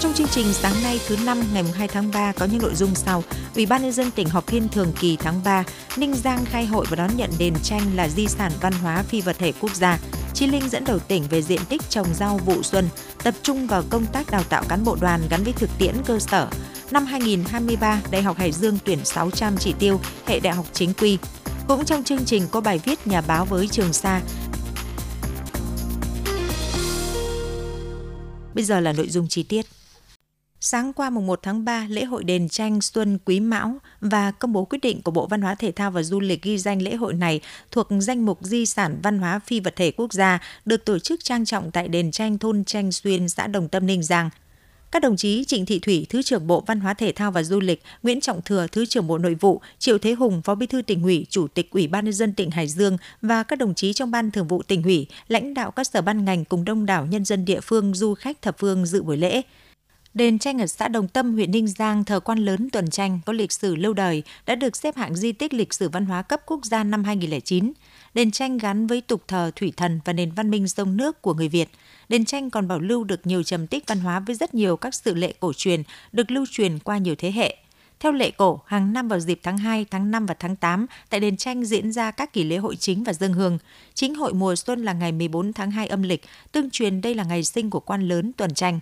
Trong chương trình sáng nay thứ năm ngày 2 tháng 3 có những nội dung sau. Ủy ban nhân dân tỉnh họp phiên thường kỳ tháng 3, Ninh Giang khai hội và đón nhận đền tranh là di sản văn hóa phi vật thể quốc gia. chi Linh dẫn đầu tỉnh về diện tích trồng rau vụ xuân, tập trung vào công tác đào tạo cán bộ đoàn gắn với thực tiễn cơ sở. Năm 2023, Đại học Hải Dương tuyển 600 chỉ tiêu hệ đại học chính quy. Cũng trong chương trình có bài viết nhà báo với Trường Sa, Bây giờ là nội dung chi tiết. Sáng qua mùng 1 tháng 3, lễ hội đền tranh Xuân Quý Mão và công bố quyết định của Bộ Văn hóa Thể thao và Du lịch ghi danh lễ hội này thuộc danh mục di sản văn hóa phi vật thể quốc gia được tổ chức trang trọng tại đền tranh thôn Tranh Xuyên, xã Đồng Tâm, Ninh Giang. Các đồng chí Trịnh Thị Thủy, Thứ trưởng Bộ Văn hóa Thể thao và Du lịch, Nguyễn Trọng Thừa, Thứ trưởng Bộ Nội vụ, Triệu Thế Hùng, Phó Bí thư tỉnh ủy, Chủ tịch Ủy ban nhân dân tỉnh Hải Dương và các đồng chí trong Ban Thường vụ tỉnh ủy, lãnh đạo các sở ban ngành cùng đông đảo nhân dân địa phương, du khách thập phương dự buổi lễ. Đền tranh ở xã Đồng Tâm, huyện Ninh Giang, thờ quan lớn tuần tranh có lịch sử lâu đời, đã được xếp hạng di tích lịch sử văn hóa cấp quốc gia năm 2009. Đền tranh gắn với tục thờ thủy thần và nền văn minh sông nước của người Việt. Đền tranh còn bảo lưu được nhiều trầm tích văn hóa với rất nhiều các sự lệ cổ truyền được lưu truyền qua nhiều thế hệ. Theo lệ cổ, hàng năm vào dịp tháng 2, tháng 5 và tháng 8, tại đền tranh diễn ra các kỳ lễ hội chính và dân hương. Chính hội mùa xuân là ngày 14 tháng 2 âm lịch, tương truyền đây là ngày sinh của quan lớn tuần tranh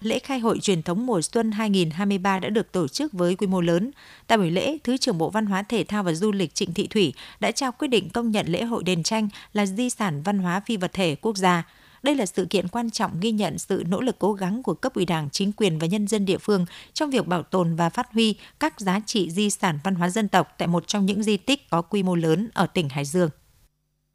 lễ khai hội truyền thống mùa xuân 2023 đã được tổ chức với quy mô lớn. Tại buổi lễ, Thứ trưởng Bộ Văn hóa Thể thao và Du lịch Trịnh Thị Thủy đã trao quyết định công nhận lễ hội đền tranh là di sản văn hóa phi vật thể quốc gia. Đây là sự kiện quan trọng ghi nhận sự nỗ lực cố gắng của cấp ủy Đảng, chính quyền và nhân dân địa phương trong việc bảo tồn và phát huy các giá trị di sản văn hóa dân tộc tại một trong những di tích có quy mô lớn ở tỉnh Hải Dương.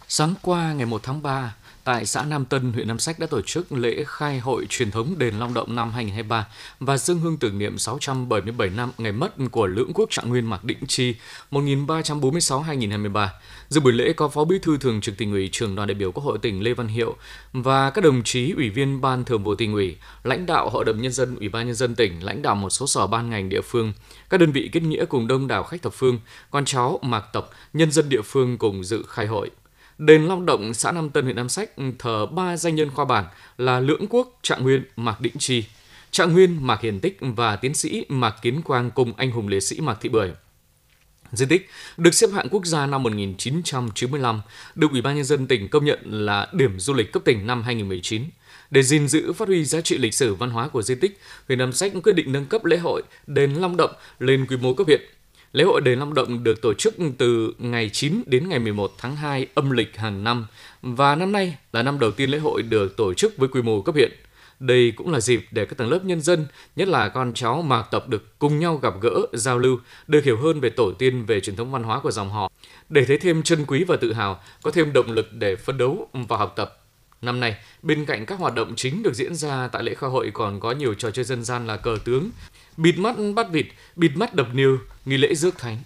Sáng qua ngày 1 tháng 3, tại xã Nam Tân, huyện Nam Sách đã tổ chức lễ khai hội truyền thống đền Long Động năm 2023 và dân hương tưởng niệm 677 năm ngày mất của lưỡng quốc trạng nguyên Mạc Định Chi 1346-2023. Dự buổi lễ có Phó Bí thư Thường trực tỉnh ủy, trưởng đoàn đại biểu Quốc hội tỉnh Lê Văn Hiệu và các đồng chí ủy viên Ban Thường vụ tỉnh ủy, lãnh đạo Hội đồng nhân dân, Ủy ban nhân dân tỉnh, lãnh đạo một số sở ban ngành địa phương, các đơn vị kết nghĩa cùng đông đảo khách thập phương, con cháu, mạc tộc, nhân dân địa phương cùng dự khai hội. Đền Long Động, xã Nam Tân, huyện Nam Sách thờ ba danh nhân khoa bảng là Lưỡng Quốc, Trạng Nguyên, Mạc Định Chi, Trạng Nguyên, Mạc Hiền Tích và tiến sĩ Mạc Kiến Quang cùng anh hùng liệt sĩ Mạc Thị Bưởi. Di tích được xếp hạng quốc gia năm 1995, được Ủy ban nhân dân tỉnh công nhận là điểm du lịch cấp tỉnh năm 2019. Để gìn giữ phát huy giá trị lịch sử văn hóa của di tích, huyện Nam Sách quyết định nâng cấp lễ hội đền Long Động lên quy mô cấp huyện Lễ hội đền Long Động được tổ chức từ ngày 9 đến ngày 11 tháng 2 âm lịch hàng năm và năm nay là năm đầu tiên lễ hội được tổ chức với quy mô cấp huyện. Đây cũng là dịp để các tầng lớp nhân dân, nhất là con cháu mạc tập được cùng nhau gặp gỡ, giao lưu, được hiểu hơn về tổ tiên, về truyền thống văn hóa của dòng họ, để thấy thêm chân quý và tự hào, có thêm động lực để phấn đấu và học tập. Năm nay, bên cạnh các hoạt động chính được diễn ra tại lễ khai hội còn có nhiều trò chơi dân gian là cờ tướng, bịt mắt bắt vịt, bịt mắt đập niêu, nghi lễ rước thánh.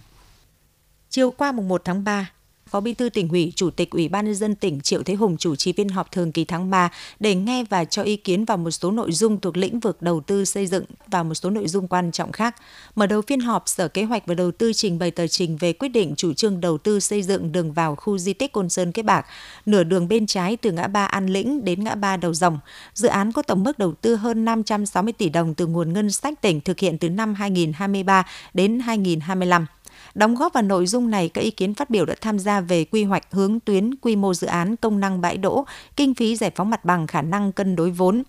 Chiều qua mùng 1 tháng 3, Phó Bí thư tỉnh ủy, Chủ tịch Ủy ban nhân dân tỉnh Triệu Thế Hùng chủ trì phiên họp thường kỳ tháng 3 để nghe và cho ý kiến vào một số nội dung thuộc lĩnh vực đầu tư xây dựng và một số nội dung quan trọng khác. Mở đầu phiên họp, Sở Kế hoạch và Đầu tư trình bày tờ trình về quyết định chủ trương đầu tư xây dựng đường vào khu di tích Côn Sơn kế Bạc, nửa đường bên trái từ ngã ba An Lĩnh đến ngã ba Đầu Rồng. Dự án có tổng mức đầu tư hơn 560 tỷ đồng từ nguồn ngân sách tỉnh thực hiện từ năm 2023 đến 2025. Đóng góp vào nội dung này, các ý kiến phát biểu đã tham gia về quy hoạch hướng tuyến quy mô dự án công năng bãi đỗ, kinh phí giải phóng mặt bằng khả năng cân đối vốn.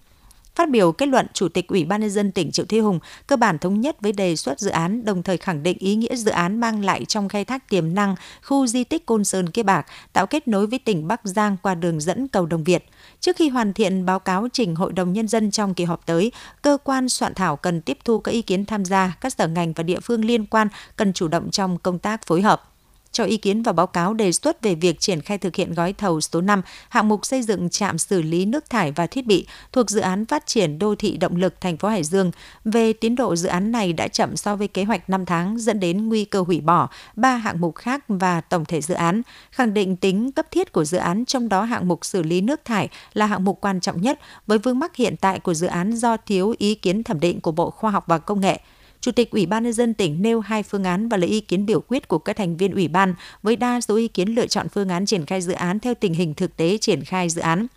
Phát biểu kết luận, Chủ tịch Ủy ban nhân dân tỉnh Triệu Thế Hùng cơ bản thống nhất với đề xuất dự án, đồng thời khẳng định ý nghĩa dự án mang lại trong khai thác tiềm năng khu di tích Côn Sơn Kia Bạc, tạo kết nối với tỉnh Bắc Giang qua đường dẫn cầu Đồng Việt. Trước khi hoàn thiện báo cáo trình Hội đồng Nhân dân trong kỳ họp tới, cơ quan soạn thảo cần tiếp thu các ý kiến tham gia, các sở ngành và địa phương liên quan cần chủ động trong công tác phối hợp cho ý kiến và báo cáo đề xuất về việc triển khai thực hiện gói thầu số 5, hạng mục xây dựng trạm xử lý nước thải và thiết bị thuộc dự án phát triển đô thị động lực thành phố Hải Dương. Về tiến độ dự án này đã chậm so với kế hoạch 5 tháng dẫn đến nguy cơ hủy bỏ ba hạng mục khác và tổng thể dự án, khẳng định tính cấp thiết của dự án trong đó hạng mục xử lý nước thải là hạng mục quan trọng nhất với vướng mắc hiện tại của dự án do thiếu ý kiến thẩm định của Bộ Khoa học và Công nghệ. Chủ tịch Ủy ban nhân dân tỉnh nêu hai phương án và lấy ý kiến biểu quyết của các thành viên ủy ban với đa số ý kiến lựa chọn phương án triển khai dự án theo tình hình thực tế triển khai dự án.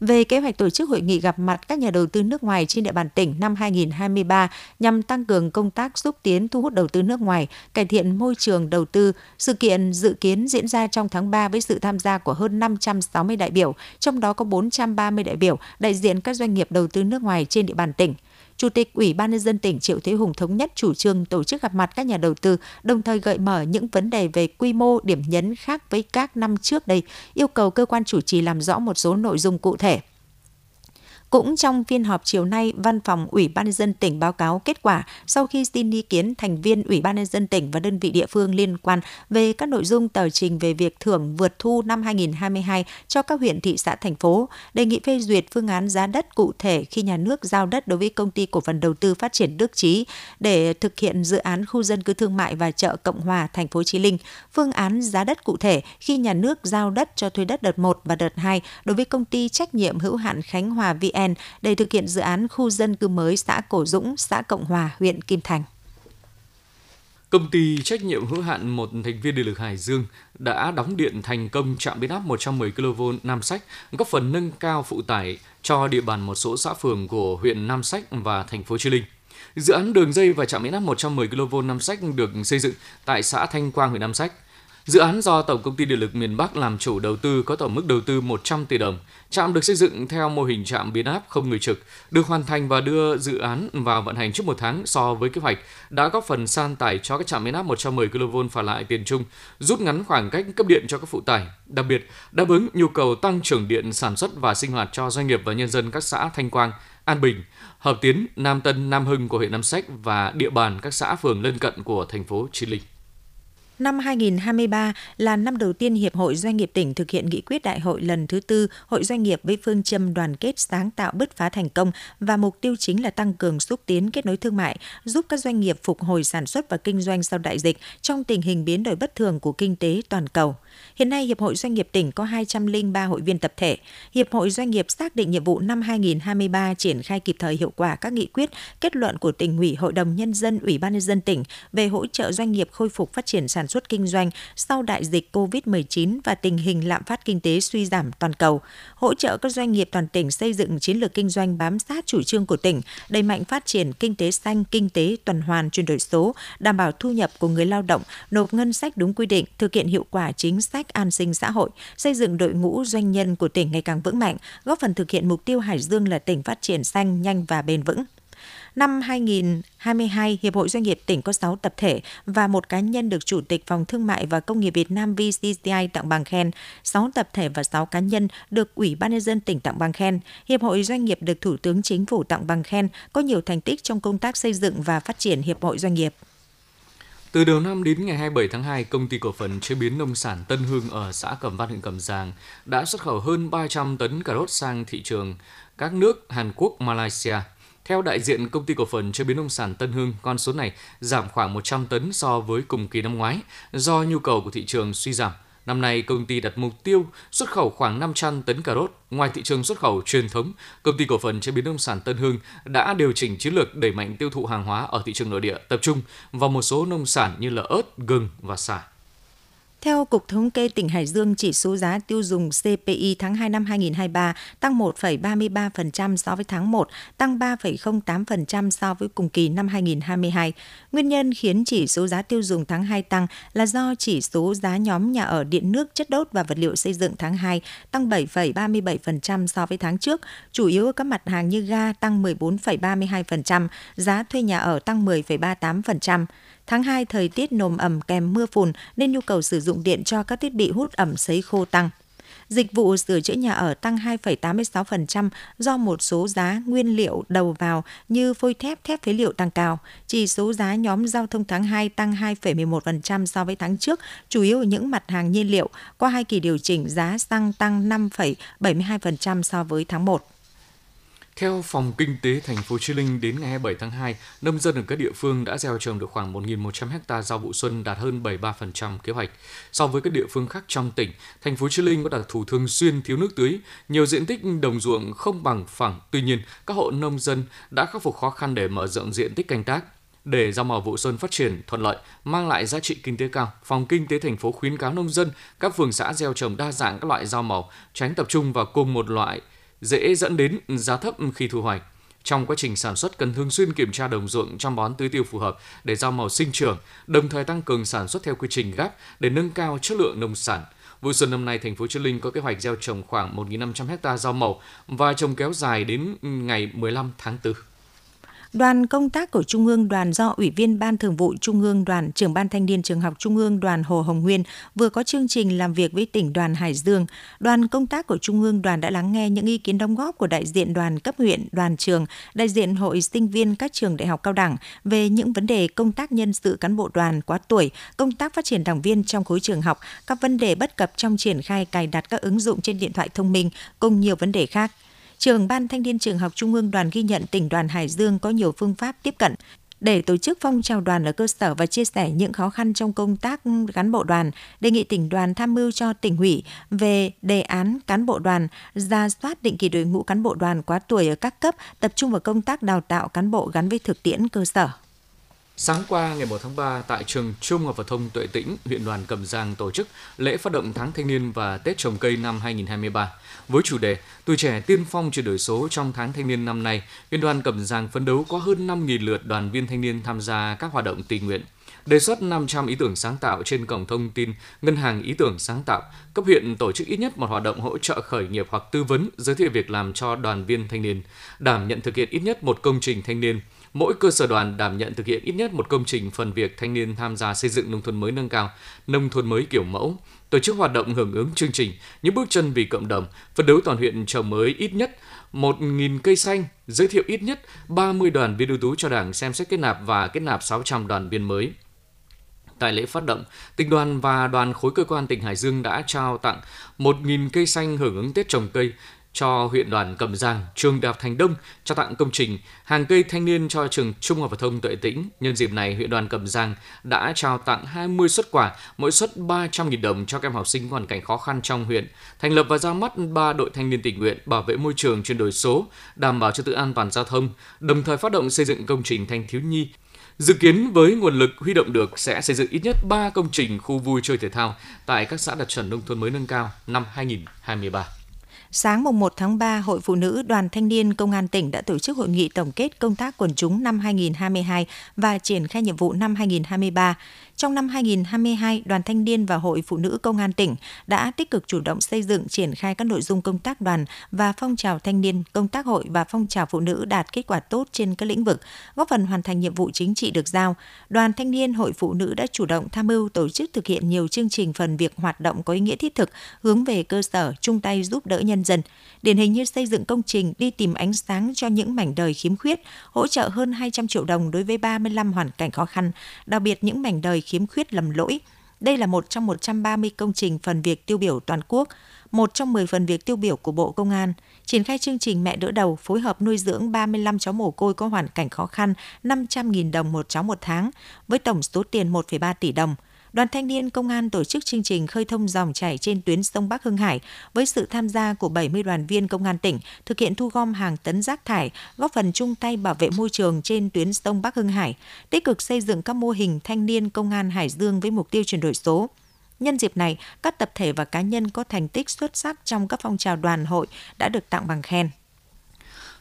về kế hoạch tổ chức hội nghị gặp mặt các nhà đầu tư nước ngoài trên địa bàn tỉnh năm 2023 nhằm tăng cường công tác xúc tiến thu hút đầu tư nước ngoài, cải thiện môi trường đầu tư. Sự kiện dự kiến diễn ra trong tháng 3 với sự tham gia của hơn 560 đại biểu, trong đó có 430 đại biểu đại diện các doanh nghiệp đầu tư nước ngoài trên địa bàn tỉnh. Chủ tịch Ủy ban nhân dân tỉnh Triệu Thế Hùng thống nhất chủ trương tổ chức gặp mặt các nhà đầu tư, đồng thời gợi mở những vấn đề về quy mô, điểm nhấn khác với các năm trước đây, yêu cầu cơ quan chủ trì làm rõ một số nội dung cụ thể. Cũng trong phiên họp chiều nay, Văn phòng Ủy ban nhân dân tỉnh báo cáo kết quả sau khi xin ý kiến thành viên Ủy ban nhân dân tỉnh và đơn vị địa phương liên quan về các nội dung tờ trình về việc thưởng vượt thu năm 2022 cho các huyện thị xã thành phố, đề nghị phê duyệt phương án giá đất cụ thể khi nhà nước giao đất đối với công ty cổ phần đầu tư phát triển Đức Trí để thực hiện dự án khu dân cư thương mại và chợ Cộng Hòa thành phố Chí Linh, phương án giá đất cụ thể khi nhà nước giao đất cho thuê đất đợt 1 và đợt 2 đối với công ty trách nhiệm hữu hạn Khánh Hòa VN VN để thực hiện dự án khu dân cư mới xã Cổ Dũng, xã Cộng Hòa, huyện Kim Thành. Công ty trách nhiệm hữu hạn một thành viên điện lực Hải Dương đã đóng điện thành công trạm biến áp 110 kV Nam Sách, góp phần nâng cao phụ tải cho địa bàn một số xã phường của huyện Nam Sách và thành phố Chí Linh. Dự án đường dây và trạm biến áp 110 kV Nam Sách được xây dựng tại xã Thanh Quang, huyện Nam Sách. Dự án do Tổng công ty Điện lực miền Bắc làm chủ đầu tư có tổng mức đầu tư 100 tỷ đồng. Trạm được xây dựng theo mô hình trạm biến áp không người trực, được hoàn thành và đưa dự án vào vận hành trước một tháng so với kế hoạch, đã góp phần san tải cho các trạm biến áp 110 kV phả lại tiền trung, rút ngắn khoảng cách cấp điện cho các phụ tải, đặc biệt đáp ứng nhu cầu tăng trưởng điện sản xuất và sinh hoạt cho doanh nghiệp và nhân dân các xã Thanh Quang, An Bình, Hợp Tiến, Nam Tân, Nam Hưng của huyện Nam Sách và địa bàn các xã phường lân cận của thành phố Chí Linh. Năm 2023 là năm đầu tiên Hiệp hội Doanh nghiệp tỉnh thực hiện nghị quyết đại hội lần thứ tư Hội Doanh nghiệp với phương châm đoàn kết sáng tạo bứt phá thành công và mục tiêu chính là tăng cường xúc tiến kết nối thương mại, giúp các doanh nghiệp phục hồi sản xuất và kinh doanh sau đại dịch trong tình hình biến đổi bất thường của kinh tế toàn cầu. Hiện nay, Hiệp hội Doanh nghiệp tỉnh có 203 hội viên tập thể. Hiệp hội Doanh nghiệp xác định nhiệm vụ năm 2023 triển khai kịp thời hiệu quả các nghị quyết, kết luận của tỉnh ủy, Hội đồng Nhân dân, Ủy ban Nhân dân tỉnh về hỗ trợ doanh nghiệp khôi phục phát triển sản sản xuất kinh doanh sau đại dịch COVID-19 và tình hình lạm phát kinh tế suy giảm toàn cầu, hỗ trợ các doanh nghiệp toàn tỉnh xây dựng chiến lược kinh doanh bám sát chủ trương của tỉnh, đẩy mạnh phát triển kinh tế xanh, kinh tế tuần hoàn chuyển đổi số, đảm bảo thu nhập của người lao động, nộp ngân sách đúng quy định, thực hiện hiệu quả chính sách an sinh xã hội, xây dựng đội ngũ doanh nhân của tỉnh ngày càng vững mạnh, góp phần thực hiện mục tiêu Hải Dương là tỉnh phát triển xanh, nhanh và bền vững. Năm 2022, Hiệp hội Doanh nghiệp tỉnh có 6 tập thể và một cá nhân được Chủ tịch Phòng Thương mại và Công nghiệp Việt Nam VCCI tặng bằng khen. 6 tập thể và 6 cá nhân được Ủy ban nhân dân tỉnh tặng bằng khen. Hiệp hội Doanh nghiệp được Thủ tướng Chính phủ tặng bằng khen, có nhiều thành tích trong công tác xây dựng và phát triển Hiệp hội Doanh nghiệp. Từ đầu năm đến ngày 27 tháng 2, công ty cổ phần chế biến nông sản Tân Hưng ở xã Cẩm Văn huyện Cẩm Giàng đã xuất khẩu hơn 300 tấn cà rốt sang thị trường các nước Hàn Quốc, Malaysia. Theo đại diện công ty cổ phần chế biến nông sản Tân Hưng, con số này giảm khoảng 100 tấn so với cùng kỳ năm ngoái do nhu cầu của thị trường suy giảm. Năm nay, công ty đặt mục tiêu xuất khẩu khoảng 500 tấn cà rốt. Ngoài thị trường xuất khẩu truyền thống, công ty cổ phần chế biến nông sản Tân Hưng đã điều chỉnh chiến lược đẩy mạnh tiêu thụ hàng hóa ở thị trường nội địa, tập trung vào một số nông sản như là ớt, gừng và xả. Theo Cục Thống kê tỉnh Hải Dương, chỉ số giá tiêu dùng CPI tháng 2 năm 2023 tăng 1,33% so với tháng 1, tăng 3,08% so với cùng kỳ năm 2022. Nguyên nhân khiến chỉ số giá tiêu dùng tháng 2 tăng là do chỉ số giá nhóm nhà ở điện nước, chất đốt và vật liệu xây dựng tháng 2 tăng 7,37% so với tháng trước, chủ yếu các mặt hàng như ga tăng 14,32%, giá thuê nhà ở tăng 10,38%. Tháng 2 thời tiết nồm ẩm kèm mưa phùn nên nhu cầu sử dụng điện cho các thiết bị hút ẩm sấy khô tăng. Dịch vụ sửa chữa nhà ở tăng 2,86% do một số giá nguyên liệu đầu vào như phôi thép, thép phế liệu tăng cao. Chỉ số giá nhóm giao thông tháng 2 tăng 2,11% so với tháng trước, chủ yếu ở những mặt hàng nhiên liệu. Qua hai kỳ điều chỉnh, giá xăng tăng 5,72% so với tháng 1. Theo Phòng Kinh tế thành phố Chí Linh đến ngày 27 tháng 2, nông dân ở các địa phương đã gieo trồng được khoảng 1.100 ha rau vụ xuân đạt hơn 73% kế hoạch. So với các địa phương khác trong tỉnh, thành phố Chí Linh có đặc thù thường xuyên thiếu nước tưới, nhiều diện tích đồng ruộng không bằng phẳng. Tuy nhiên, các hộ nông dân đã khắc phục khó khăn để mở rộng diện tích canh tác. Để rau màu vụ xuân phát triển thuận lợi, mang lại giá trị kinh tế cao, Phòng Kinh tế thành phố khuyến cáo nông dân các phường xã gieo trồng đa dạng các loại rau màu, tránh tập trung vào cùng một loại dễ dẫn đến giá thấp khi thu hoạch. Trong quá trình sản xuất cần thường xuyên kiểm tra đồng ruộng chăm bón tưới tiêu phù hợp để rau màu sinh trưởng, đồng thời tăng cường sản xuất theo quy trình gáp để nâng cao chất lượng nông sản. Vụ xuân năm nay, thành phố Chí Linh có kế hoạch gieo trồng khoảng 1.500 ha rau màu và trồng kéo dài đến ngày 15 tháng 4. Đoàn công tác của Trung ương đoàn do Ủy viên Ban Thường vụ Trung ương đoàn, trưởng Ban Thanh niên Trường học Trung ương đoàn Hồ Hồng Nguyên vừa có chương trình làm việc với tỉnh đoàn Hải Dương. Đoàn công tác của Trung ương đoàn đã lắng nghe những ý kiến đóng góp của đại diện đoàn cấp huyện, đoàn trường, đại diện hội sinh viên các trường đại học cao đẳng về những vấn đề công tác nhân sự cán bộ đoàn quá tuổi, công tác phát triển đảng viên trong khối trường học, các vấn đề bất cập trong triển khai cài đặt các ứng dụng trên điện thoại thông minh cùng nhiều vấn đề khác. Trường Ban Thanh niên Trường học Trung ương đoàn ghi nhận tỉnh đoàn Hải Dương có nhiều phương pháp tiếp cận để tổ chức phong trào đoàn ở cơ sở và chia sẻ những khó khăn trong công tác cán bộ đoàn, đề nghị tỉnh đoàn tham mưu cho tỉnh ủy về đề án cán bộ đoàn, ra soát định kỳ đội ngũ cán bộ đoàn quá tuổi ở các cấp, tập trung vào công tác đào tạo cán bộ gắn với thực tiễn cơ sở. Sáng qua ngày 1 tháng 3 tại trường Trung học phổ thông Tuệ Tĩnh, huyện đoàn Cẩm Giang tổ chức lễ phát động tháng thanh niên và Tết trồng cây năm 2023. Với chủ đề Tuổi trẻ tiên phong chuyển đổi số trong tháng thanh niên năm nay, huyện đoàn Cẩm Giang phấn đấu có hơn 5.000 lượt đoàn viên thanh niên tham gia các hoạt động tình nguyện. Đề xuất 500 ý tưởng sáng tạo trên cổng thông tin Ngân hàng ý tưởng sáng tạo, cấp huyện tổ chức ít nhất một hoạt động hỗ trợ khởi nghiệp hoặc tư vấn, giới thiệu việc làm cho đoàn viên thanh niên, đảm nhận thực hiện ít nhất một công trình thanh niên, mỗi cơ sở đoàn đảm nhận thực hiện ít nhất một công trình phần việc thanh niên tham gia xây dựng nông thôn mới nâng cao, nông thôn mới kiểu mẫu, tổ chức hoạt động hưởng ứng chương trình những bước chân vì cộng đồng, phấn đấu toàn huyện trồng mới ít nhất 1.000 cây xanh, giới thiệu ít nhất 30 đoàn viên ưu tú cho Đảng xem xét kết nạp và kết nạp 600 đoàn viên mới. Tại lễ phát động, tỉnh đoàn và đoàn khối cơ quan tỉnh Hải Dương đã trao tặng 1.000 cây xanh hưởng ứng Tết trồng cây cho huyện đoàn Cẩm Giang, trường Đại học Thành Đông trao tặng công trình hàng cây thanh niên cho trường Trung học phổ thông Tuệ Tĩnh. Nhân dịp này, huyện đoàn Cẩm Giang đã trao tặng 20 xuất quà, mỗi suất 300.000 đồng cho các em học sinh hoàn cảnh khó khăn trong huyện, thành lập và ra mắt 3 đội thanh niên tình nguyện bảo vệ môi trường chuyển đổi số, đảm bảo trật tự an toàn giao thông, đồng thời phát động xây dựng công trình thanh thiếu nhi Dự kiến với nguồn lực huy động được sẽ xây dựng ít nhất 3 công trình khu vui chơi thể thao tại các xã đạt chuẩn nông thôn mới nâng cao năm 2023. Sáng mùng 1 tháng 3, Hội Phụ nữ Đoàn Thanh niên Công an tỉnh đã tổ chức hội nghị tổng kết công tác quần chúng năm 2022 và triển khai nhiệm vụ năm 2023. Trong năm 2022, Đoàn Thanh niên và Hội Phụ nữ Công an tỉnh đã tích cực chủ động xây dựng triển khai các nội dung công tác đoàn và phong trào thanh niên, công tác hội và phong trào phụ nữ đạt kết quả tốt trên các lĩnh vực, góp phần hoàn thành nhiệm vụ chính trị được giao. Đoàn Thanh niên Hội Phụ nữ đã chủ động tham mưu tổ chức thực hiện nhiều chương trình phần việc hoạt động có ý nghĩa thiết thực hướng về cơ sở, chung tay giúp đỡ nhân dân. Điển hình như xây dựng công trình đi tìm ánh sáng cho những mảnh đời khiếm khuyết, hỗ trợ hơn 200 triệu đồng đối với 35 hoàn cảnh khó khăn, đặc biệt những mảnh đời khiếm khuyết lầm lỗi. Đây là một trong 130 công trình phần việc tiêu biểu toàn quốc, một trong 10 phần việc tiêu biểu của Bộ Công an, triển khai chương trình mẹ đỡ đầu phối hợp nuôi dưỡng 35 cháu mồ côi có hoàn cảnh khó khăn, 500.000 đồng một cháu một tháng, với tổng số tiền 1,3 tỷ đồng – Đoàn Thanh niên Công an tổ chức chương trình khơi thông dòng chảy trên tuyến sông Bắc Hưng Hải với sự tham gia của 70 đoàn viên công an tỉnh thực hiện thu gom hàng tấn rác thải, góp phần chung tay bảo vệ môi trường trên tuyến sông Bắc Hưng Hải, tích cực xây dựng các mô hình thanh niên công an Hải Dương với mục tiêu chuyển đổi số. Nhân dịp này, các tập thể và cá nhân có thành tích xuất sắc trong các phong trào đoàn hội đã được tặng bằng khen.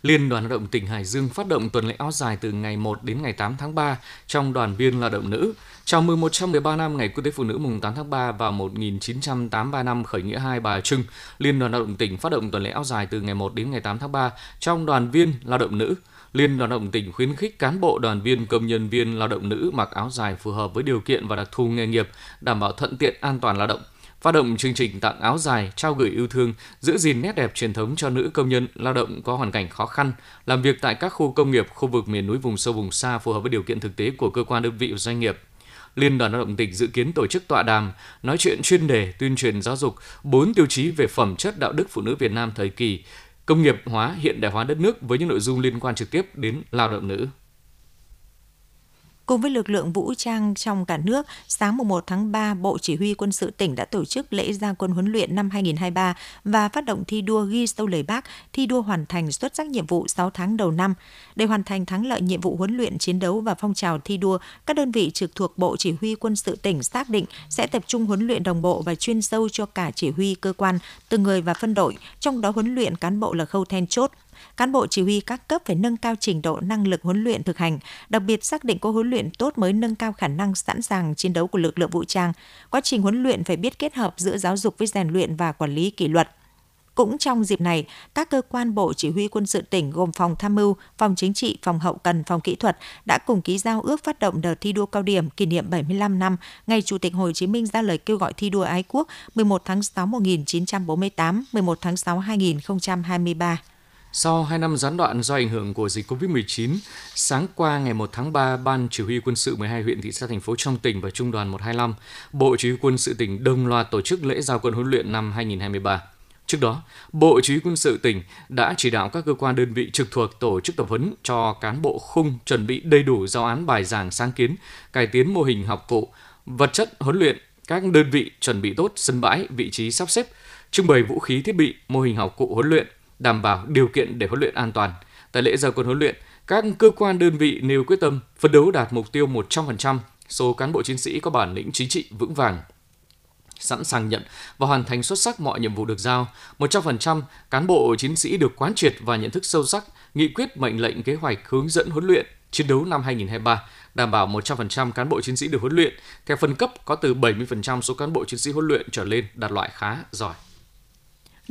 Liên đoàn Lao động tỉnh Hải Dương phát động tuần lễ áo dài từ ngày 1 đến ngày 8 tháng 3 trong đoàn viên lao động nữ. Chào mừng 113 năm Ngày Quốc tế Phụ nữ mùng 8 tháng 3 và 1983 năm khởi nghĩa hai Bà Trưng, Liên đoàn Lao động tỉnh phát động tuần lễ áo dài từ ngày 1 đến ngày 8 tháng 3 trong đoàn viên lao động nữ. Liên đoàn lao động tỉnh khuyến khích cán bộ đoàn viên công nhân viên lao động nữ mặc áo dài phù hợp với điều kiện và đặc thù nghề nghiệp, đảm bảo thuận tiện an toàn lao động phát động chương trình tặng áo dài, trao gửi yêu thương, giữ gìn nét đẹp truyền thống cho nữ công nhân lao động có hoàn cảnh khó khăn, làm việc tại các khu công nghiệp, khu vực miền núi vùng sâu vùng xa phù hợp với điều kiện thực tế của cơ quan đơn vị và doanh nghiệp. Liên đoàn Lao động tỉnh dự kiến tổ chức tọa đàm, nói chuyện chuyên đề, tuyên truyền giáo dục bốn tiêu chí về phẩm chất đạo đức phụ nữ Việt Nam thời kỳ công nghiệp hóa hiện đại hóa đất nước với những nội dung liên quan trực tiếp đến lao động nữ. Cùng với lực lượng vũ trang trong cả nước, sáng 1 tháng 3, Bộ Chỉ huy Quân sự tỉnh đã tổ chức lễ gia quân huấn luyện năm 2023 và phát động thi đua ghi sâu lời bác, thi đua hoàn thành xuất sắc nhiệm vụ 6 tháng đầu năm. Để hoàn thành thắng lợi nhiệm vụ huấn luyện chiến đấu và phong trào thi đua, các đơn vị trực thuộc Bộ Chỉ huy Quân sự tỉnh xác định sẽ tập trung huấn luyện đồng bộ và chuyên sâu cho cả chỉ huy cơ quan, từng người và phân đội, trong đó huấn luyện cán bộ là khâu then chốt, cán bộ chỉ huy các cấp phải nâng cao trình độ năng lực huấn luyện thực hành, đặc biệt xác định có huấn luyện tốt mới nâng cao khả năng sẵn sàng chiến đấu của lực lượng vũ trang. Quá trình huấn luyện phải biết kết hợp giữa giáo dục với rèn luyện và quản lý kỷ luật. Cũng trong dịp này, các cơ quan Bộ Chỉ huy Quân sự tỉnh gồm Phòng Tham mưu, Phòng Chính trị, Phòng Hậu cần, Phòng Kỹ thuật đã cùng ký giao ước phát động đợt thi đua cao điểm kỷ niệm 75 năm ngày Chủ tịch Hồ Chí Minh ra lời kêu gọi thi đua ái quốc 11 tháng 6 1948, 11 tháng 6 2023. Sau 2 năm gián đoạn do ảnh hưởng của dịch COVID-19, sáng qua ngày 1 tháng 3, Ban Chỉ huy quân sự 12 huyện thị xã thành phố trong tỉnh và Trung đoàn 125, Bộ Chỉ huy quân sự tỉnh đồng loạt tổ chức lễ giao quân huấn luyện năm 2023. Trước đó, Bộ Chỉ huy quân sự tỉnh đã chỉ đạo các cơ quan đơn vị trực thuộc tổ chức tập huấn cho cán bộ khung chuẩn bị đầy đủ giáo án bài giảng sáng kiến, cải tiến mô hình học cụ, vật chất huấn luyện, các đơn vị chuẩn bị tốt sân bãi, vị trí sắp xếp, trưng bày vũ khí thiết bị, mô hình học cụ huấn luyện, đảm bảo điều kiện để huấn luyện an toàn. Tại lễ giao quân huấn luyện, các cơ quan đơn vị nêu quyết tâm phấn đấu đạt mục tiêu 100% số cán bộ chiến sĩ có bản lĩnh chính trị vững vàng, sẵn sàng nhận và hoàn thành xuất sắc mọi nhiệm vụ được giao. 100% cán bộ chiến sĩ được quán triệt và nhận thức sâu sắc nghị quyết mệnh lệnh kế hoạch hướng dẫn huấn luyện chiến đấu năm 2023, đảm bảo 100% cán bộ chiến sĩ được huấn luyện. Theo phân cấp, có từ 70% số cán bộ chiến sĩ huấn luyện trở lên đạt loại khá giỏi.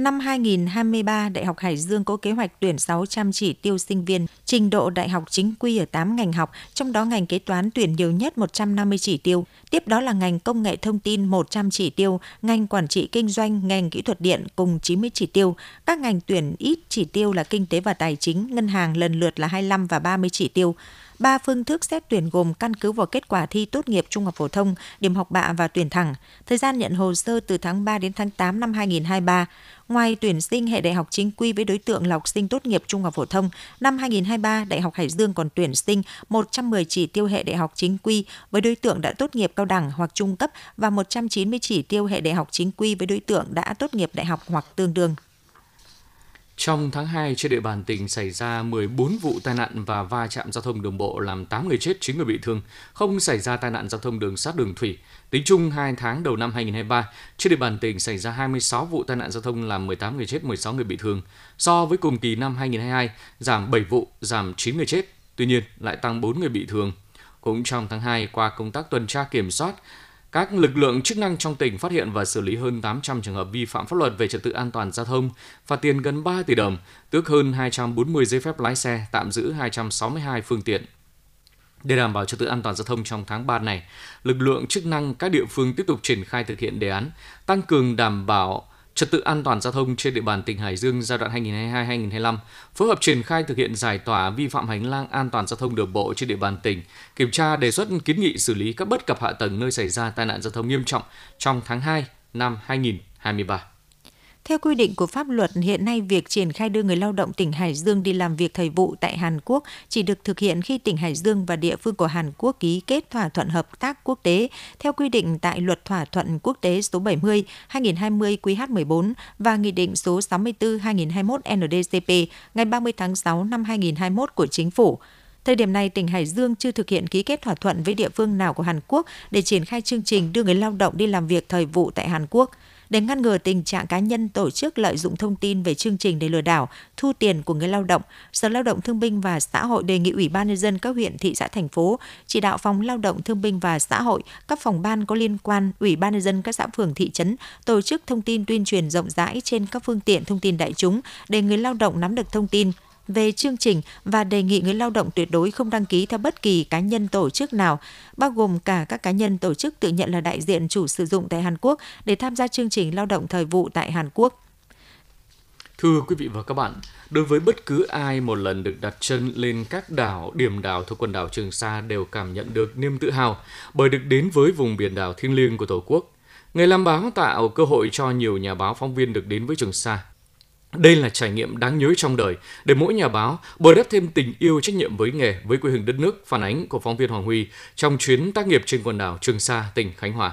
Năm 2023, Đại học Hải Dương có kế hoạch tuyển 600 chỉ tiêu sinh viên trình độ đại học chính quy ở 8 ngành học, trong đó ngành kế toán tuyển nhiều nhất 150 chỉ tiêu. Tiếp đó là ngành công nghệ thông tin 100 chỉ tiêu, ngành quản trị kinh doanh, ngành kỹ thuật điện cùng 90 chỉ tiêu. Các ngành tuyển ít chỉ tiêu là kinh tế và tài chính, ngân hàng lần lượt là 25 và 30 chỉ tiêu. Ba phương thức xét tuyển gồm căn cứ vào kết quả thi tốt nghiệp trung học phổ thông, điểm học bạ và tuyển thẳng. Thời gian nhận hồ sơ từ tháng 3 đến tháng 8 năm 2023. Ngoài tuyển sinh hệ đại học chính quy với đối tượng là học sinh tốt nghiệp trung học phổ thông, năm 2023, Đại học Hải Dương còn tuyển sinh 110 chỉ tiêu hệ đại học chính quy với đối tượng đã tốt nghiệp cao đẳng hoặc trung cấp và 190 chỉ tiêu hệ đại học chính quy với đối tượng đã tốt nghiệp đại học hoặc tương đương. Trong tháng 2, trên địa bàn tỉnh xảy ra 14 vụ tai nạn và va chạm giao thông đường bộ làm 8 người chết, 9 người bị thương, không xảy ra tai nạn giao thông đường sắt đường thủy. Tính chung 2 tháng đầu năm 2023, trên địa bàn tỉnh xảy ra 26 vụ tai nạn giao thông làm 18 người chết, 16 người bị thương. So với cùng kỳ năm 2022, giảm 7 vụ, giảm 9 người chết, tuy nhiên lại tăng 4 người bị thương. Cũng trong tháng 2, qua công tác tuần tra kiểm soát, các lực lượng chức năng trong tỉnh phát hiện và xử lý hơn 800 trường hợp vi phạm pháp luật về trật tự an toàn giao thông, phạt tiền gần 3 tỷ đồng, tước hơn 240 giấy phép lái xe, tạm giữ 262 phương tiện. Để đảm bảo trật tự an toàn giao thông trong tháng 3 này, lực lượng chức năng các địa phương tiếp tục triển khai thực hiện đề án tăng cường đảm bảo trật tự an toàn giao thông trên địa bàn tỉnh Hải Dương giai đoạn 2022-2025, phối hợp triển khai thực hiện giải tỏa vi phạm hành lang an toàn giao thông đường bộ trên địa bàn tỉnh, kiểm tra đề xuất kiến nghị xử lý các bất cập hạ tầng nơi xảy ra tai nạn giao thông nghiêm trọng trong tháng 2 năm 2023. Theo quy định của pháp luật, hiện nay việc triển khai đưa người lao động tỉnh Hải Dương đi làm việc thời vụ tại Hàn Quốc chỉ được thực hiện khi tỉnh Hải Dương và địa phương của Hàn Quốc ký kết thỏa thuận hợp tác quốc tế theo quy định tại Luật Thỏa thuận Quốc tế số 70 2020 QH14 và Nghị định số 64 2021 NDCP ngày 30 tháng 6 năm 2021 của Chính phủ. Thời điểm này, tỉnh Hải Dương chưa thực hiện ký kết thỏa thuận với địa phương nào của Hàn Quốc để triển khai chương trình đưa người lao động đi làm việc thời vụ tại Hàn Quốc để ngăn ngừa tình trạng cá nhân tổ chức lợi dụng thông tin về chương trình để lừa đảo, thu tiền của người lao động, Sở Lao động Thương binh và Xã hội đề nghị Ủy ban nhân dân các huyện, thị xã, thành phố chỉ đạo phòng Lao động Thương binh và Xã hội, các phòng ban có liên quan, Ủy ban nhân dân các xã phường thị trấn tổ chức thông tin tuyên truyền rộng rãi trên các phương tiện thông tin đại chúng để người lao động nắm được thông tin về chương trình và đề nghị người lao động tuyệt đối không đăng ký theo bất kỳ cá nhân tổ chức nào, bao gồm cả các cá nhân tổ chức tự nhận là đại diện chủ sử dụng tại Hàn Quốc để tham gia chương trình lao động thời vụ tại Hàn Quốc. Thưa quý vị và các bạn, đối với bất cứ ai một lần được đặt chân lên các đảo, điểm đảo thuộc quần đảo Trường Sa đều cảm nhận được niềm tự hào bởi được đến với vùng biển đảo thiêng liêng của Tổ quốc. Ngày làm báo tạo cơ hội cho nhiều nhà báo phóng viên được đến với Trường Sa, đây là trải nghiệm đáng nhớ trong đời để mỗi nhà báo bồi đắp thêm tình yêu trách nhiệm với nghề, với quê hương đất nước, phản ánh của phóng viên Hoàng Huy trong chuyến tác nghiệp trên quần đảo Trường Sa, tỉnh Khánh Hòa.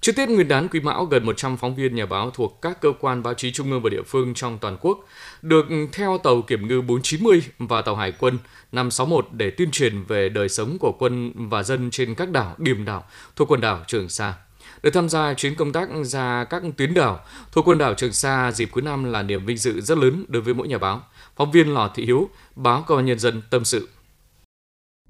Trước Tết Nguyên đán Quý Mão, gần 100 phóng viên nhà báo thuộc các cơ quan báo chí trung ương và địa phương trong toàn quốc được theo tàu kiểm ngư 490 và tàu hải quân 561 để tuyên truyền về đời sống của quân và dân trên các đảo, điểm đảo thuộc quần đảo Trường Sa. Được tham gia chuyến công tác ra các tuyến đảo thuộc quần đảo Trường Sa dịp cuối năm là niềm vinh dự rất lớn đối với mỗi nhà báo. Phóng viên Lò Thị Hiếu, báo Công an Nhân dân tâm sự.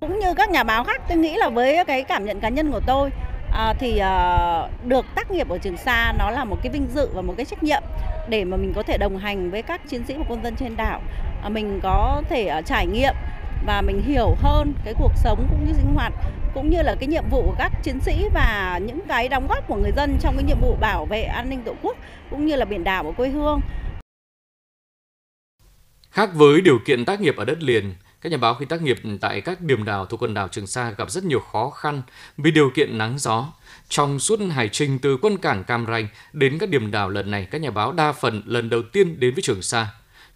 Cũng như các nhà báo khác, tôi nghĩ là với cái cảm nhận cá nhân của tôi à, thì à, được tác nghiệp ở Trường Sa nó là một cái vinh dự và một cái trách nhiệm để mà mình có thể đồng hành với các chiến sĩ và quân dân trên đảo. À, mình có thể à, trải nghiệm và mình hiểu hơn cái cuộc sống cũng như sinh hoạt cũng như là cái nhiệm vụ của các chiến sĩ và những cái đóng góp của người dân trong cái nhiệm vụ bảo vệ an ninh tổ quốc cũng như là biển đảo của quê hương. Khác với điều kiện tác nghiệp ở đất liền, các nhà báo khi tác nghiệp tại các điểm đảo thuộc quần đảo Trường Sa gặp rất nhiều khó khăn vì điều kiện nắng gió. Trong suốt hải trình từ quân cảng Cam Ranh đến các điểm đảo lần này, các nhà báo đa phần lần đầu tiên đến với Trường Sa.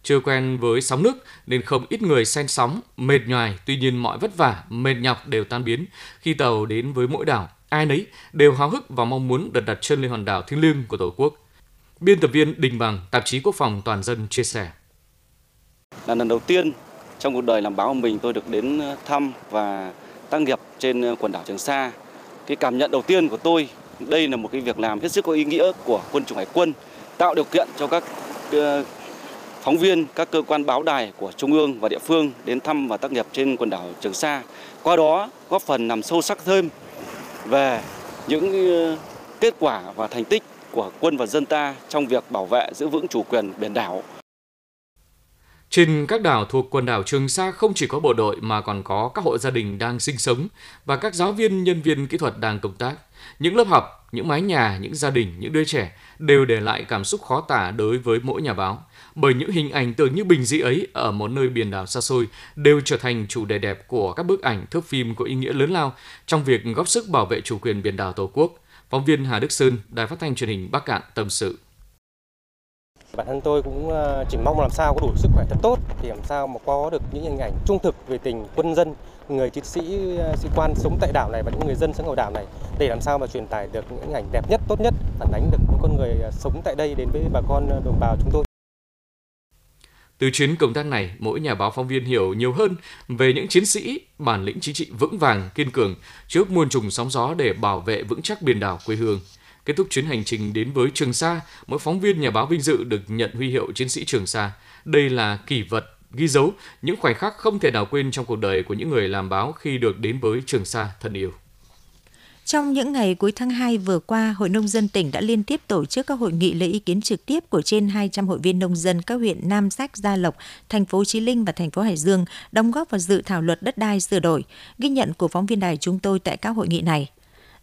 Chưa quen với sóng nước nên không ít người xen sóng, mệt nhoài, tuy nhiên mọi vất vả, mệt nhọc đều tan biến khi tàu đến với mỗi đảo. Ai nấy đều háo hức và mong muốn được đặt chân lên hòn đảo thiêng liêng của Tổ quốc. Biên tập viên Đình Bằng, tạp chí Quốc phòng Toàn dân chia sẻ. Là lần đầu tiên trong cuộc đời làm báo của mình tôi được đến ờ, thăm và tác nghiệp trên ờ, quần đảo Trường Sa. Cái cảm nhận đầu tiên của tôi, đây là một cái việc làm hết sức có ý nghĩa của quân chủng hải quân, tạo điều kiện cho các ờ, phóng viên, các cơ quan báo đài của trung ương và địa phương đến thăm và tác nghiệp trên quần đảo Trường Sa. Qua đó góp phần làm sâu sắc thêm về những ờ, kết quả và thành tích của quân và dân ta trong việc bảo vệ giữ vững chủ quyền biển đảo. Trên các đảo thuộc quần đảo Trường Sa không chỉ có bộ đội mà còn có các hộ gia đình đang sinh sống và các giáo viên, nhân viên kỹ thuật đang công tác. Những lớp học, những mái nhà, những gia đình, những đứa trẻ đều để lại cảm xúc khó tả đối với mỗi nhà báo. Bởi những hình ảnh tưởng như bình dị ấy ở một nơi biển đảo xa xôi đều trở thành chủ đề đẹp của các bức ảnh, thước phim có ý nghĩa lớn lao trong việc góp sức bảo vệ chủ quyền biển đảo Tổ quốc. Phóng viên Hà Đức Sơn, Đài Phát thanh Truyền hình Bắc Cạn tâm sự. Bản thân tôi cũng ờ, chỉ mong làm sao có đủ sức khỏe thật tốt thì làm sao mà có được những hình ảnh trung thực về tình quân dân, người chiến sĩ ờ, sĩ quan sống tại đảo này và những người dân sống ở đảo này để làm sao mà truyền tải được những hình ảnh đẹp nhất, tốt nhất, phản ánh được những con người ờ, sống tại đây đến với bà con đồng bào chúng tôi. Từ chuyến công tác này, mỗi nhà báo phóng viên hiểu nhiều hơn về những chiến sĩ bản lĩnh chính trị vững vàng, kiên cường trước muôn trùng sóng gió để bảo vệ vững chắc biển đảo quê hương. Kết thúc chuyến hành trình đến với Trường Sa, mỗi phóng viên nhà báo vinh dự được nhận huy hiệu chiến sĩ Trường Sa. Đây là kỷ vật ghi dấu những khoảnh khắc không thể nào quên trong cuộc đời của những người làm báo khi được đến với Trường Sa thân yêu. Trong những ngày cuối tháng 2 vừa qua, Hội Nông dân tỉnh đã liên tiếp tổ chức các hội nghị lấy ý kiến trực tiếp của trên 200 hội viên nông dân các huyện Nam Sách, Gia Lộc, thành phố Chí Linh và thành phố Hải Dương đóng góp vào dự thảo luật đất đai sửa đổi, ghi nhận của phóng viên đài chúng tôi tại các hội nghị này.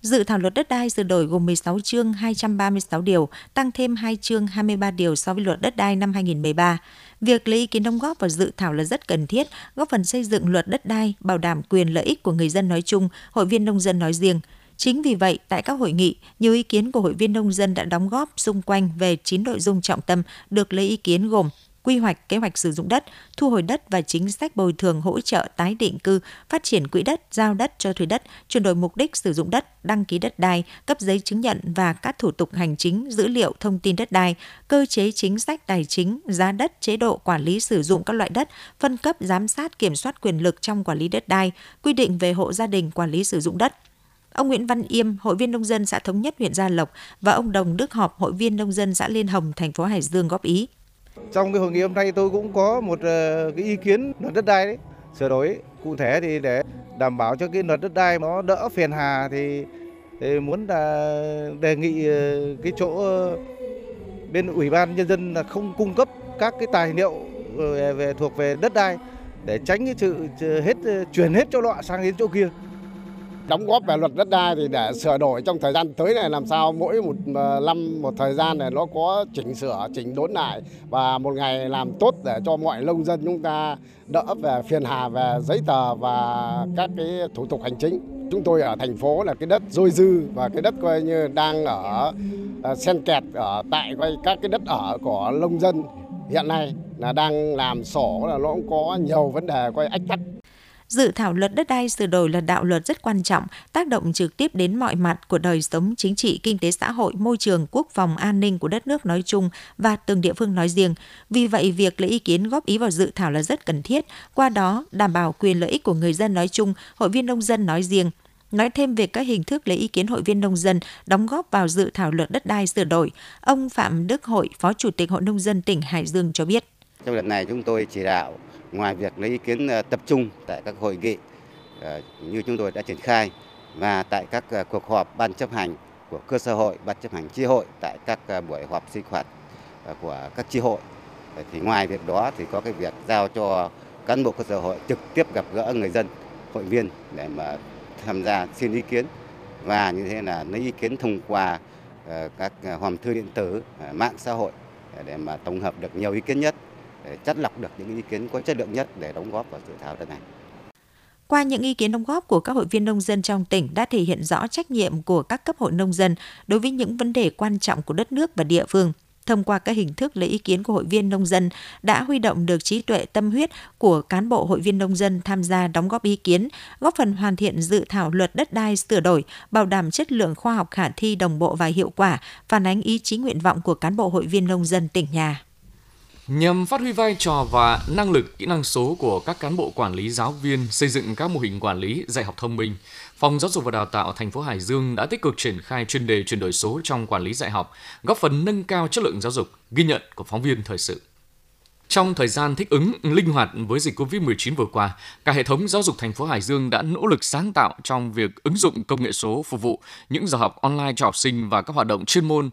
Dự thảo luật đất đai sửa đổi gồm 16 chương 236 điều, tăng thêm 2 chương 23 điều so với luật đất đai năm 2013. Việc lấy ý kiến đóng góp vào dự thảo là rất cần thiết, góp phần xây dựng luật đất đai, bảo đảm quyền lợi ích của người dân nói chung, hội viên nông dân nói riêng. Chính vì vậy, tại các hội nghị, nhiều ý kiến của hội viên nông dân đã đóng góp xung quanh về 9 nội dung trọng tâm được lấy ý kiến gồm quy hoạch kế hoạch sử dụng đất, thu hồi đất và chính sách bồi thường hỗ trợ tái định cư, phát triển quỹ đất, giao đất cho thuê đất, chuyển đổi mục đích sử dụng đất, đăng ký đất đai, cấp giấy chứng nhận và các thủ tục hành chính, dữ liệu thông tin đất đai, cơ chế chính sách tài chính, giá đất, chế độ quản lý sử dụng các loại đất, phân cấp giám sát kiểm soát quyền lực trong quản lý đất đai, quy định về hộ gia đình quản lý sử dụng đất, Ông Nguyễn Văn Yêm, hội viên nông dân xã Thống Nhất huyện Gia Lộc và ông Đồng Đức Họp, hội viên nông dân xã Liên Hồng, thành phố Hải Dương góp ý. Trong cái hội nghị hôm nay tôi cũng có một ờ, cái ý kiến luật đất đai đấy, sửa đổi cụ thể thì để đảm bảo cho cái luật đất đai nó đỡ phiền hà thì, thì muốn là đề nghị ờ, cái chỗ ờ, bên ủy ban nhân dân là không cung cấp các cái tài liệu về, về thuộc về đất đai để tránh cái sự hết chuyển hết cho nọ sang đến chỗ kia đóng góp về luật đất đai thì để sửa đổi trong thời gian tới này, làm sao mỗi một ờ, năm một thời gian này nó có chỉnh sửa, chỉnh đốn lại và một ngày làm tốt để cho mọi nông dân chúng ta đỡ về phiền hà về giấy tờ và các cái thủ tục hành chính. Chúng tôi ở thành phố là cái đất dôi dư và cái đất coi như đang ở ờ, sen kẹt ở tại các cái đất ở của nông dân hiện nay là đang làm sổ là nó cũng có nhiều vấn đề quay ách tắc. Dự thảo luật đất đai sửa đổi là đạo luật rất quan trọng, tác động trực tiếp đến mọi mặt của đời sống chính trị, kinh tế xã hội, môi trường, quốc phòng, an ninh của đất nước nói chung và từng địa phương nói riêng. Vì vậy, việc lấy ý kiến góp ý vào dự thảo là rất cần thiết, qua đó đảm bảo quyền lợi ích của người dân nói chung, hội viên nông dân nói riêng. Nói thêm về các hình thức lấy ý kiến hội viên nông dân đóng góp vào dự thảo luật đất đai sửa đổi, ông Phạm Đức Hội, Phó Chủ tịch Hội Nông dân tỉnh Hải Dương cho biết. Trong lần này chúng tôi chỉ đạo ngoài việc lấy ý kiến ờ, tập trung tại các hội nghị ờ, như chúng tôi đã triển khai và tại các ờ, cuộc họp ban chấp hành của cơ sở hội, ban chấp hành chi hội tại các buổi họp sinh hoạt của các chi hội. Thì ngoài việc đó thì có cái việc giao cho cán bộ cơ sở hội trực tiếp gặp gỡ người dân, hội viên để mà tham gia xin ý kiến và như thế là lấy ý kiến thông qua các hòm thư điện tử, mạng xã hội để mà tổng hợp được nhiều ý kiến nhất để chất lọc được những ý kiến có chất lượng nhất để đóng góp vào dự thảo lần này. Qua những ý kiến đóng góp của các hội viên nông dân trong tỉnh đã thể hiện rõ trách nhiệm của các cấp hội nông dân đối với những vấn đề quan trọng của đất nước và địa phương. Thông qua các hình thức lấy ý kiến của hội viên nông dân đã huy động được trí tuệ tâm huyết của cán bộ hội viên nông dân tham gia đóng góp ý kiến, góp phần hoàn thiện dự thảo luật đất đai sửa đổi, bảo đảm chất lượng khoa học khả thi đồng bộ và hiệu quả, phản ánh ý chí nguyện vọng của cán bộ hội viên nông dân tỉnh nhà. Nhằm phát huy vai trò và năng lực kỹ năng số của các cán bộ quản lý giáo viên xây dựng các mô hình quản lý dạy học thông minh, Phòng Giáo dục và Đào tạo thành phố Hải Dương đã tích cực triển khai chuyên đề chuyển đổi số trong quản lý dạy học, góp phần nâng cao chất lượng giáo dục, ghi nhận của phóng viên thời sự. Trong thời gian thích ứng linh hoạt với dịch COVID-19 vừa qua, cả hệ thống giáo dục thành phố Hải Dương đã nỗ lực sáng tạo trong việc ứng dụng công nghệ số phục vụ những giờ học online cho học sinh và các hoạt động chuyên môn,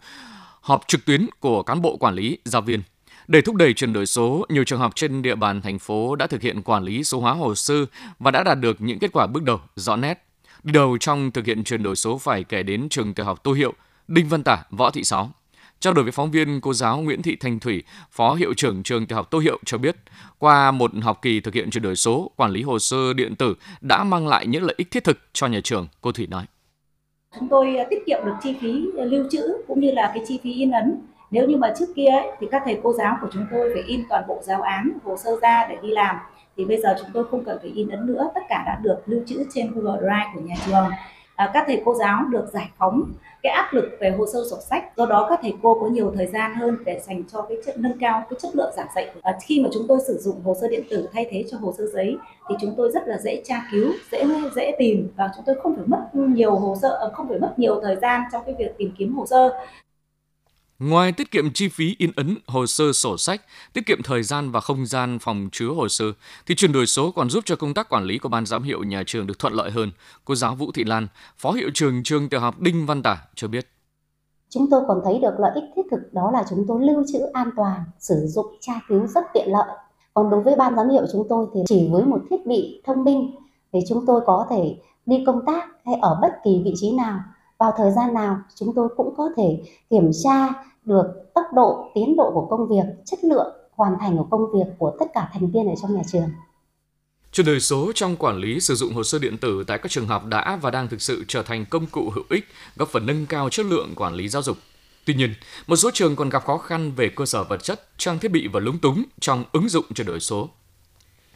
họp trực tuyến của cán bộ quản lý, giáo viên. Để thúc đẩy chuyển đổi số, nhiều trường học trên địa bàn thành phố đã thực hiện quản lý số hóa hồ sơ và đã đạt được những kết quả bước đầu rõ nét. Đi đầu trong thực hiện chuyển đổi số phải kể đến trường tiểu học Tô Hiệu, Đinh Văn Tả, Võ Thị Sáu. Trao đổi với phóng viên, cô giáo Nguyễn Thị Thanh Thủy, Phó Hiệu trưởng trường tiểu học Tô Hiệu cho biết, qua một học kỳ thực hiện chuyển đổi số, quản lý hồ sơ điện tử đã mang lại những lợi ích thiết thực cho nhà trường, cô Thủy nói. Chúng tôi tiết kiệm được chi phí lưu trữ cũng như là cái chi phí in ấn nếu như mà trước kia ấy, thì các thầy cô giáo của chúng tôi phải in toàn bộ giáo án hồ sơ ra để đi làm. Thì bây giờ chúng tôi không cần phải in ấn nữa tất cả đã được lưu trữ trên Google Drive của nhà trường. À, các thầy cô giáo được giải phóng cái áp lực về hồ sơ sổ sách. Do đó các thầy cô có nhiều thời gian hơn để dành cho cái chất nâng cao cái chất lượng giảng dạy. À, khi mà chúng tôi sử dụng hồ sơ điện tử thay thế cho hồ sơ giấy thì chúng tôi rất là dễ tra cứu dễ dễ tìm và chúng tôi không phải mất nhiều hồ sơ à, không phải mất nhiều thời gian trong cái việc tìm kiếm hồ sơ. Ngoài tiết kiệm chi phí in ấn hồ sơ sổ sách, tiết kiệm thời gian và không gian phòng chứa hồ sơ, thì chuyển đổi số còn giúp cho công tác quản lý của ban giám hiệu nhà trường được thuận lợi hơn. Cô giáo Vũ Thị Lan, Phó hiệu trường trường tiểu học Đinh Văn Tả cho biết. Chúng tôi còn thấy được lợi ích thiết thực đó là chúng tôi lưu trữ an toàn, sử dụng tra cứu rất tiện lợi. Còn đối với ban giám hiệu chúng tôi thì chỉ với một thiết bị thông minh thì chúng tôi có thể đi công tác hay ở bất kỳ vị trí nào vào thời gian nào chúng tôi cũng có thể kiểm tra được tốc độ tiến độ của công việc chất lượng hoàn thành của công việc của tất cả thành viên ở trong nhà trường Chuyển đổi số trong quản lý sử dụng hồ sơ điện tử tại các trường học đã và đang thực sự trở thành công cụ hữu ích, góp phần nâng cao chất lượng quản lý giáo dục. Tuy nhiên, một số trường còn gặp khó khăn về cơ sở vật chất, trang thiết bị và lúng túng trong ứng dụng chuyển đổi số.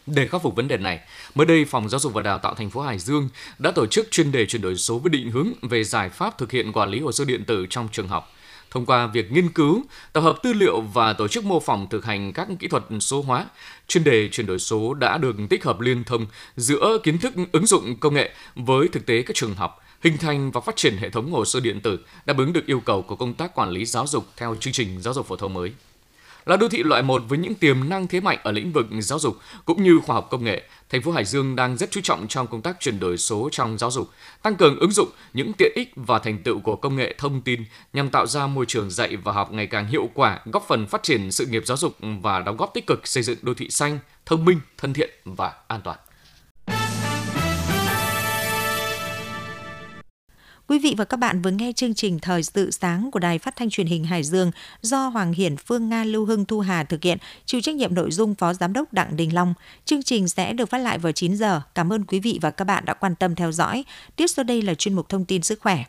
Để khắc phục vấn đề này, mới đây Phòng Giáo dục và Đào tạo thành phố Hải Dương đã tổ chức chuyên đề chuyển đổi số với định hướng về giải pháp thực hiện quản lý hồ sơ điện tử trong trường học. Thông qua việc nghiên cứu, tập hợp tư liệu và tổ chức mô phỏng thực hành các kỹ thuật số hóa, chuyên đề chuyển đổi số đã được tích hợp liên thông giữa kiến thức ứng dụng công nghệ với thực tế các trường học, hình thành và phát triển hệ thống hồ sơ điện tử đáp ứng được yêu cầu của công tác quản lý giáo dục theo chương trình giáo dục phổ thông mới là đô thị loại 1 với những tiềm năng thế mạnh ở lĩnh vực giáo dục cũng như khoa học công nghệ, thành phố Hải Dương đang rất chú trọng trong công tác chuyển đổi số trong giáo dục, tăng cường ứng dụng những tiện ích và thành tựu của công nghệ thông tin nhằm tạo ra môi trường dạy và học ngày càng hiệu quả, góp phần phát triển sự nghiệp giáo dục và đóng góp tích cực xây dựng đô thị xanh, thông minh, thân thiện và an toàn. Quý vị và các bạn vừa nghe chương trình Thời sự sáng của Đài Phát thanh Truyền hình Hải Dương do Hoàng Hiển, Phương Nga, Lưu Hưng, Thu Hà thực hiện, chịu trách nhiệm nội dung Phó Giám đốc Đặng Đình Long. Chương trình sẽ được phát lại vào 9 giờ. Cảm ơn quý vị và các bạn đã quan tâm theo dõi. Tiếp sau đây là chuyên mục thông tin sức khỏe.